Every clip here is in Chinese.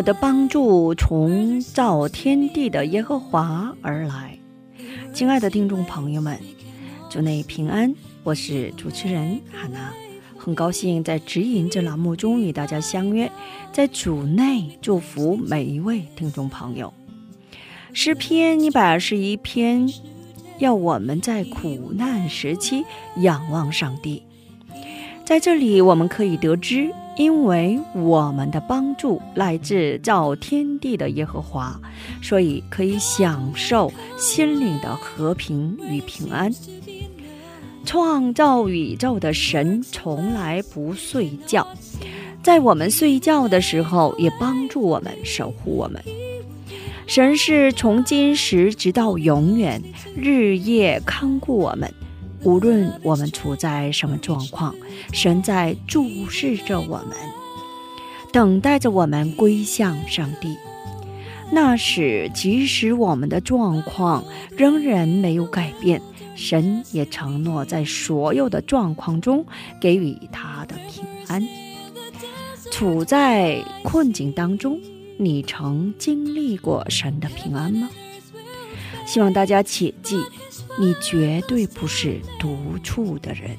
我的帮助从造天地的耶和华而来。亲爱的听众朋友们，祝内平安，我是主持人哈娜，很高兴在指引这栏目中与大家相约，在主内祝福每一位听众朋友。诗篇一百二十一篇，要我们在苦难时期仰望上帝。在这里，我们可以得知，因为我们的帮助来自造天地的耶和华，所以可以享受心灵的和平与平安。创造宇宙的神从来不睡觉，在我们睡觉的时候，也帮助我们守护我们。神是从今时直到永远，日夜看顾我们。无论我们处在什么状况，神在注视着我们，等待着我们归向上帝。那时，即使我们的状况仍然没有改变，神也承诺在所有的状况中给予他的平安。处在困境当中，你曾经历过神的平安吗？希望大家切记。你绝对不是独处的人。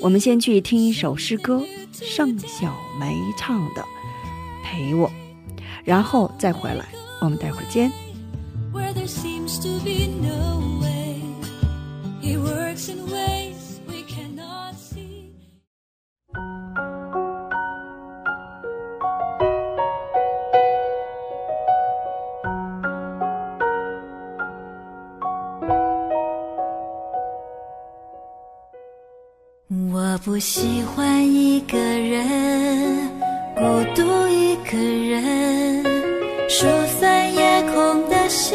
我们先去听一首诗歌，盛小梅唱的《陪我》，然后再回来。我们待会儿见。我喜欢一个人，孤独一个人，数三夜空的星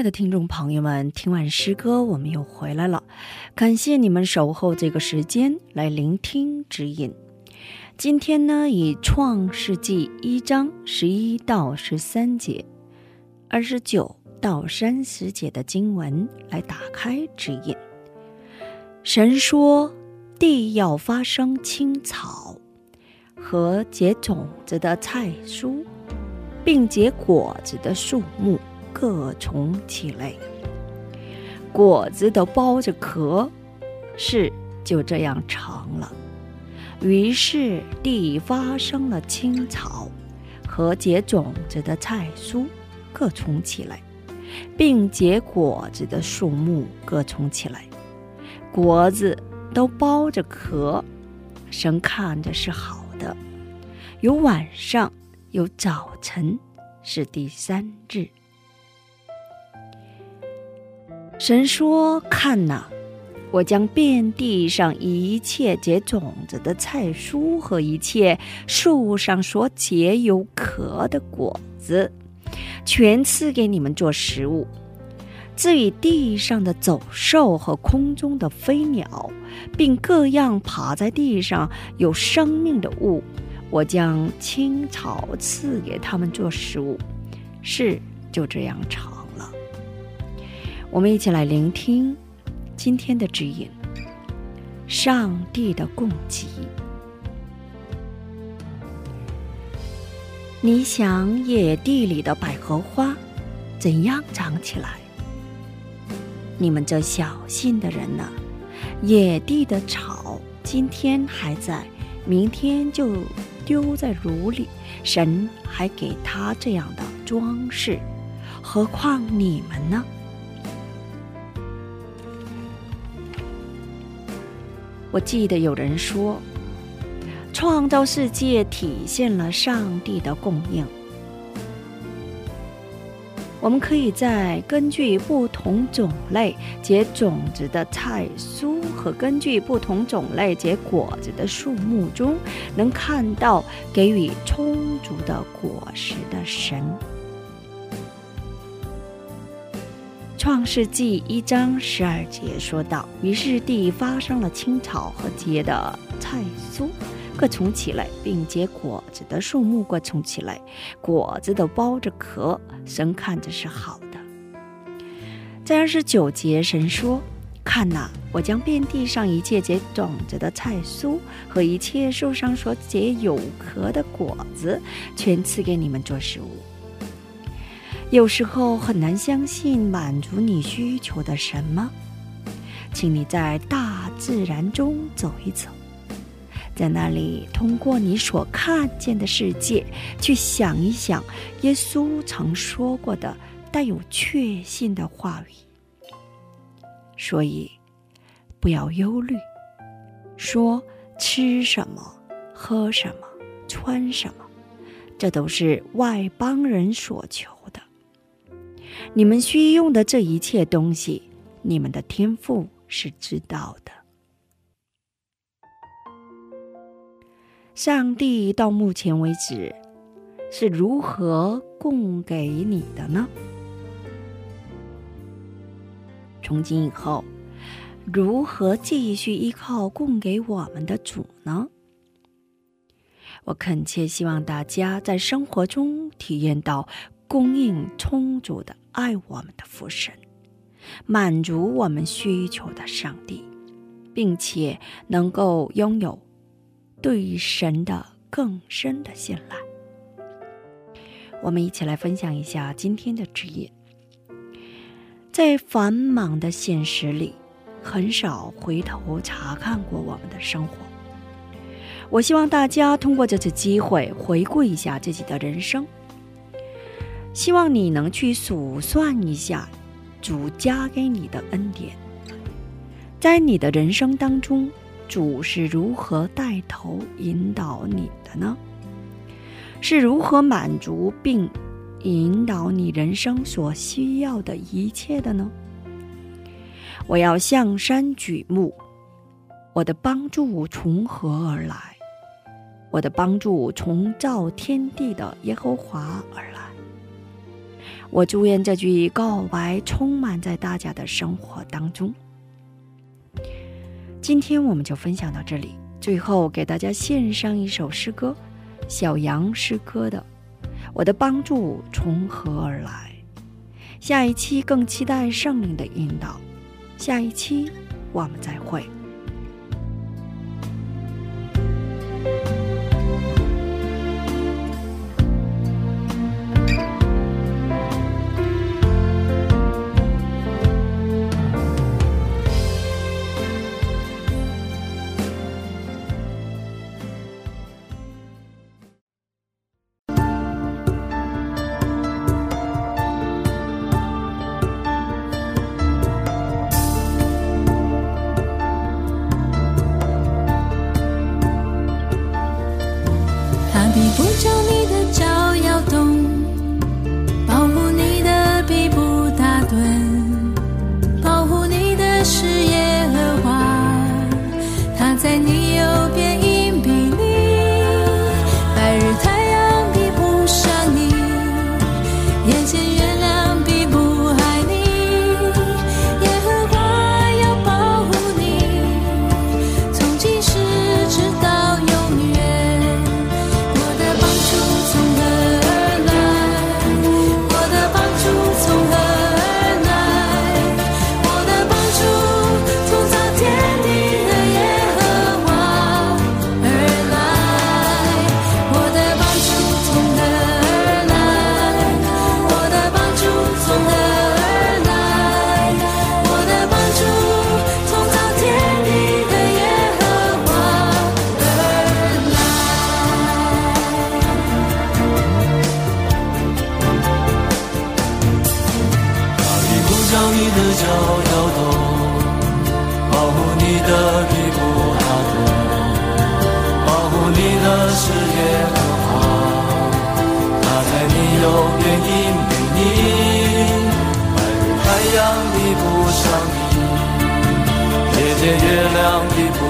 亲爱的听众朋友们，听完诗歌，我们又回来了。感谢你们守候这个时间来聆听指引。今天呢，以创世纪一章十一到十三节、二十九到三十节的经文来打开指引。神说：“地要发生青草和结种子的菜蔬，并结果子的树木。”各从其类，果子都包着壳，事就这样成了。于是地发生了青草和结种子的菜蔬，各从其类，并结果子的树木各从其类。果子都包着壳，神看着是好的。有晚上，有早晨，是第三日。神说：“看哪，我将遍地上一切结种子的菜蔬和一切树上所结有壳的果子，全赐给你们做食物。至于地上的走兽和空中的飞鸟，并各样爬在地上有生命的物，我将青草赐给他们做食物。是就这样成。”我们一起来聆听今天的指引：上帝的供给。你想野地里的百合花怎样长起来？你们这小心的人呢？野地的草今天还在，明天就丢在炉里。神还给他这样的装饰，何况你们呢？我记得有人说，创造世界体现了上帝的供应。我们可以在根据不同种类结种子的菜蔬和根据不同种类结果子的树木中，能看到给予充足的果实的神。创世纪一章十二节说道：“于是地发生了青草和结的菜蔬，各从起来，并结果子的树木各从起来，果子都包着壳。神看着是好的。”在二十九节，神说：“看哪，我将遍地上一切结种子的菜蔬和一切树上所结有壳的果子，全赐给你们做食物。”有时候很难相信满足你需求的什么，请你在大自然中走一走，在那里通过你所看见的世界去想一想耶稣曾说过的带有确信的话语。所以，不要忧虑，说吃什么、喝什么、穿什么，这都是外邦人所求。你们需用的这一切东西，你们的天赋是知道的。上帝到目前为止是如何供给你的呢？从今以后，如何继续依靠供给我们的主呢？我恳切希望大家在生活中体验到供应充足的。爱我们的父神，满足我们需求的上帝，并且能够拥有对神的更深的信赖。我们一起来分享一下今天的职业。在繁忙的现实里，很少回头查看过我们的生活。我希望大家通过这次机会回顾一下自己的人生，希望你能去数算一下主加给你的恩典，在你的人生当中，主是如何带头引导你的呢？是如何满足并引导你人生所需要的一切的呢？我要向山举目，我的帮助从何而来？我的帮助从造天地的耶和华而来。我祝愿这句告白充满在大家的生活当中。今天我们就分享到这里，最后给大家献上一首诗歌，小杨诗歌的《我的帮助从何而来》。下一期更期待圣灵的引导。下一期我们再会。的事也很好他在你右边因为你白天海洋比不上你夜间月亮比不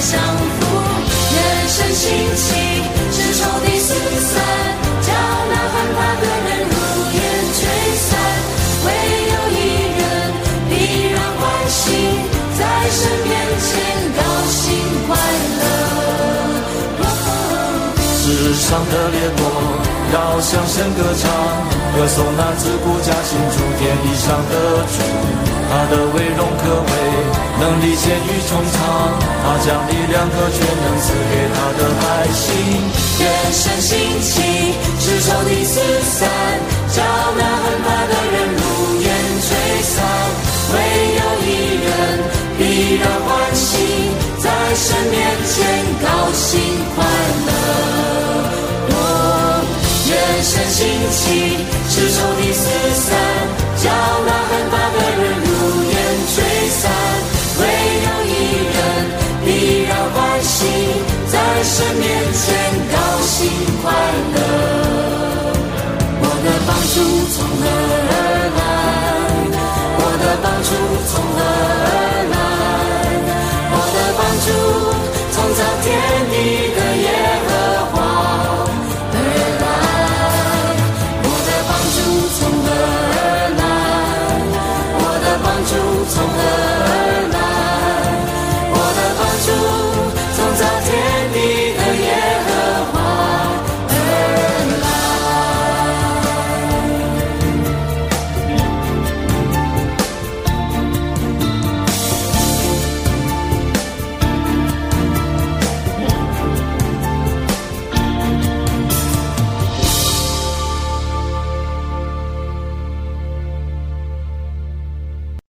相扶，人生清清，只愁地分散，叫那害怕的人如烟吹散。唯有一人必然欢喜，在身边前高兴快乐。世上的烈火，要向身歌唱，歌颂那自古佳心，诸天地上的主。他的威荣可畏，能力显于穹苍，他将力量和全能赐给他的百姓。愿神兴起，使仇敌四散，叫那恨他的人如烟吹散。唯有一人必然欢喜，在神面前高兴快乐。愿神兴起，是仇敌四散，叫那恨他的就从何